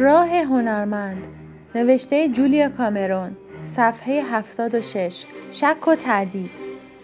راه هنرمند نوشته جولیا کامرون صفحه 76 شک و تردید.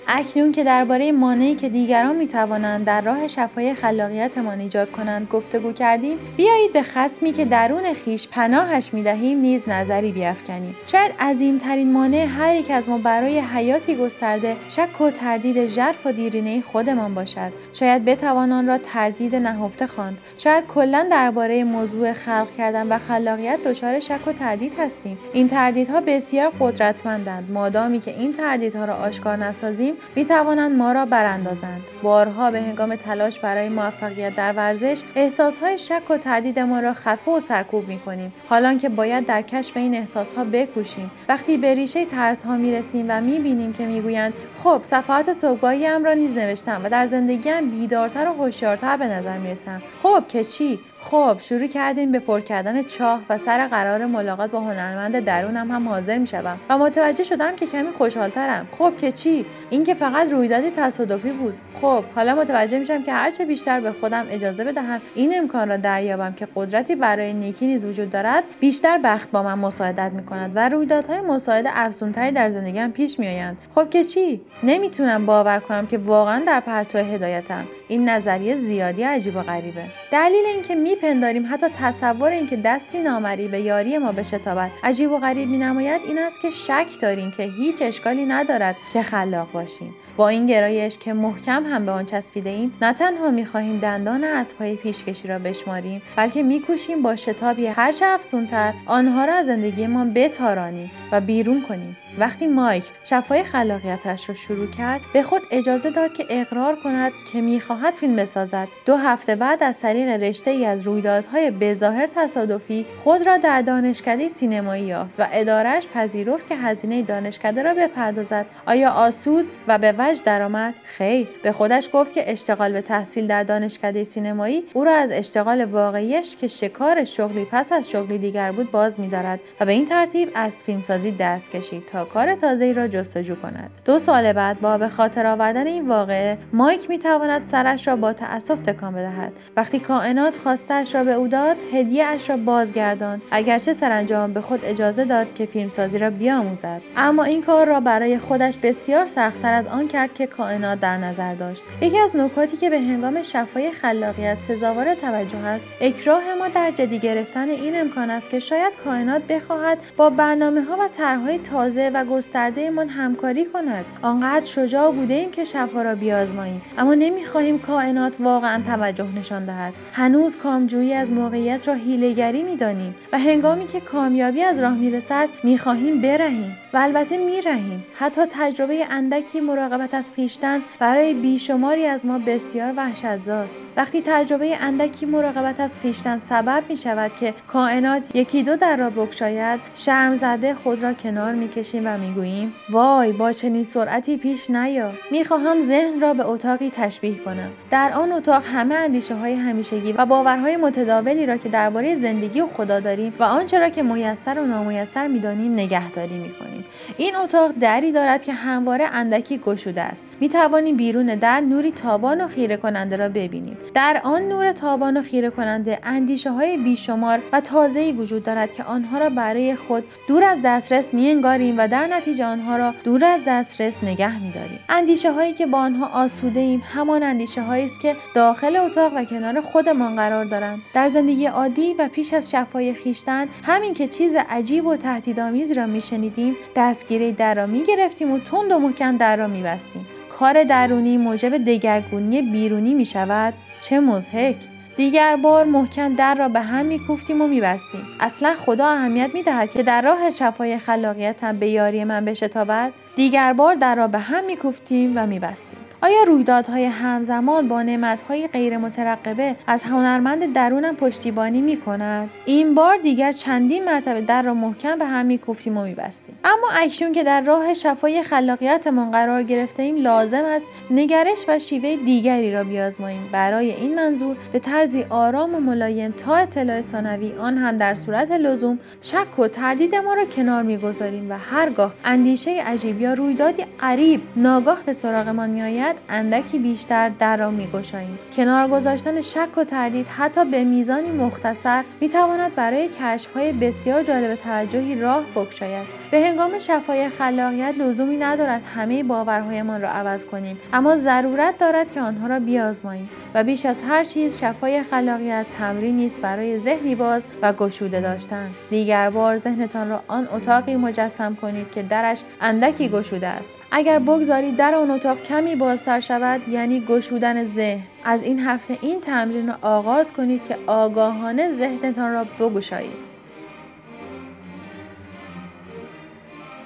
اکنون که درباره مانعی که دیگران می‌توانند در راه شفای خلاقیتمان ایجاد کنند گفتگو کردیم بیایید به خسمی که درون خیش پناهش می‌دهیم نیز نظری بیافکنیم. شاید عظیمترین مانع هر یک از ما برای حیاتی گسترده شک و تردید ژرف و دیرینه خودمان باشد. شاید بتوان آن را تردید نهفته خواند. شاید کلا درباره موضوع خلق کردن و خلاقیت دچار شک و تردید هستیم. این تردیدها بسیار قدرتمندند. مادامی که این تردیدها را آشکار نسازیم می توانند ما را براندازند. بارها به هنگام تلاش برای موفقیت در ورزش احساسهای شک و تردید ما را خفه و سرکوب می کنیم حالان که باید در کشف این احساسها بکوشیم. وقتی به ریشه ترس ها می رسیم و می بینیم که می گویند خب صفحات صبحگاهی را نیز نوشتم و در زندگیم بیدارتر و هوشیارتر به نظر می رسم خب که چی؟ خب شروع کردیم به پر کردن چاه و سر قرار ملاقات با هنرمند درونم هم حاضر می شدم و متوجه شدم که کمی خوشحالترم. خب که چی؟ اینکه فقط رویدادی تصادفی بود. خب حالا متوجه میشم که هرچه بیشتر به خودم اجازه بدهم این امکان را دریابم که قدرتی برای نیکی نیز وجود دارد بیشتر بخت با من مساعدت می کند و رویدادهای مساعد افزونتری در زندگیم پیش میآیند. خب که چی؟ نمی‌تونم باور کنم که واقعا در پرتو هدایتم. این نظریه زیادی عجیب و غریبه. دلیل اینکه میپنداریم حتی تصور اینکه دستی نامری به یاری ما بشتابد عجیب و غریب مینماید این است که شک داریم که هیچ اشکالی ندارد که خلاق باشیم. با این گرایش که محکم هم به آن چسبیده ایم نه تنها می‌خواهیم دندان اسبهای پیشکشی را بشماریم بلکه میکوشیم با شتابی هرچه افزونتر آنها را از زندگیمان بتارانیم و بیرون کنیم. وقتی مایک شفای خلاقیتش را شروع کرد به خود اجازه داد که اقرار کند که می‌خواهد فیلم بسازد. دو هفته بعد از طریق رشته ای از رویدادهای بظاهر تصادفی خود را در دانشکده سینمایی یافت و ادارش پذیرفت که هزینه دانشکده را بپردازد. آیا آسود و به وجه درآمد؟ خیر. به خودش گفت که اشتغال به تحصیل در دانشکده سینمایی او را از اشتغال واقعیش که شکار شغلی پس از شغلی دیگر بود باز میدارد و به این ترتیب از فیلمسازی دست کشید تا کار تازه‌ای را جستجو کند. دو سال بعد با به خاطر آوردن این واقعه مایک می تواند سرش را با تأسف تکان بدهد. وقتی کائنات خواستش را به او داد هدیه اش را بازگرداند. اگرچه سرانجام به خود اجازه داد که فیلمسازی را بیاموزد. اما این کار را برای خودش بسیار سختتر از آن کرد که کائنات در نظر داشت. یکی از نکاتی که به هنگام شفای خلاقیت سزاوار توجه است اکراه ما در جدی گرفتن این امکان است که شاید کائنات بخواهد با برنامه ها و طرحهای تازه و گسترده من همکاری کند. آنقدر شجاع بوده ایم که شفا را بیازماییم. اما نمی‌خواهیم کائنات واقعا توجه نشان دهد. هنوز کامجویی از موقعیت را هیلگری می‌دانیم و هنگامی که کامیابی از راه می‌رسد می‌خواهیم برهیم و البته میرهیم. حتی تجربه اندکی مراقبت از خیشتن برای بیشماری از ما بسیار وحشتزاست. وقتی تجربه اندکی مراقبت از خیشتن سبب می شود که کائنات یکی دو در را بکشاید شرم زده خود را کنار می‌کشیم و می‌گوییم وای با چنین سرعتی پیش نیا. می‌خواهم ذهن را به اتاقی تشبیه کنم. در آن اتاق همه اندیشه های همیشگی و باورهای متداولی را که درباره زندگی و خدا داریم و آنچه را که میسر و نامیسر می‌دانیم نگهداری می‌کنیم. این اتاق دری دارد که همواره اندکی گشوده است. می توانیم بیرون در نوری تابان و خیره کننده را ببینیم. در آن نور تابان و خیره کننده اندیشه های بیشمار و تازه وجود دارد که آنها را برای خود دور از دسترس می انگاریم و در نتیجه آنها را دور از دسترس نگه می داریم. اندیشه هایی که با آنها آسوده ایم همان اندیشه هایی است که داخل اتاق و کنار خودمان قرار دارند. در زندگی عادی و پیش از شفای خیشتن همین که چیز عجیب و تهدیدآمیزی را میشنیدیم دستگیره در را می گرفتیم و تند و محکم در را می بستیم. کار درونی موجب دگرگونی بیرونی می شود چه مزهک دیگر بار محکم در را به هم میکوفتیم و میبستیم. اصلا خدا اهمیت می‌دهد که در راه شفای خلاقیتم به یاری من بشتابد. دیگر بار در را به هم میکوفتیم و میبستیم. آیا رویدادهای همزمان با نعمتهای غیر مترقبه از هنرمند درونم پشتیبانی می کند؟ این بار دیگر چندین مرتبه در را محکم به هم میکوفتیم و میبستیم اما اکنون که در راه شفای خلاقیتمان قرار گرفته ایم لازم است نگرش و شیوه دیگری را بیازماییم برای این منظور به طرزی آرام و ملایم تا اطلاع ثانوی آن هم در صورت لزوم شک و تردید ما را کنار می‌گذاریم و هرگاه اندیشه عجیب یا رویدادی غریب ناگاه به سراغمان میآید خلاقیت اندکی بیشتر در را میگشاییم. کنار گذاشتن شک و تردید حتی به میزانی مختصر می‌تواند برای کشفهای بسیار جالب توجهی راه بگشاید. به هنگام شفای خلاقیت لزومی ندارد همه باورهایمان را عوض کنیم اما ضرورت دارد که آنها را بیازماییم و بیش از هر چیز شفای خلاقیت تمرینی است برای ذهنی باز و گشوده داشتن. دیگر بار ذهنتان را آن اتاقی مجسم کنید که درش اندکی گشوده است. اگر بگذارید در آن اتاق کمی بازتر شود یعنی گشودن ذهن از این هفته این تمرین را آغاز کنید که آگاهانه ذهنتان را بگشایید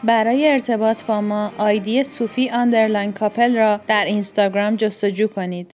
برای ارتباط با ما آیدی صوفی آندرلاین کاپل را در اینستاگرام جستجو کنید.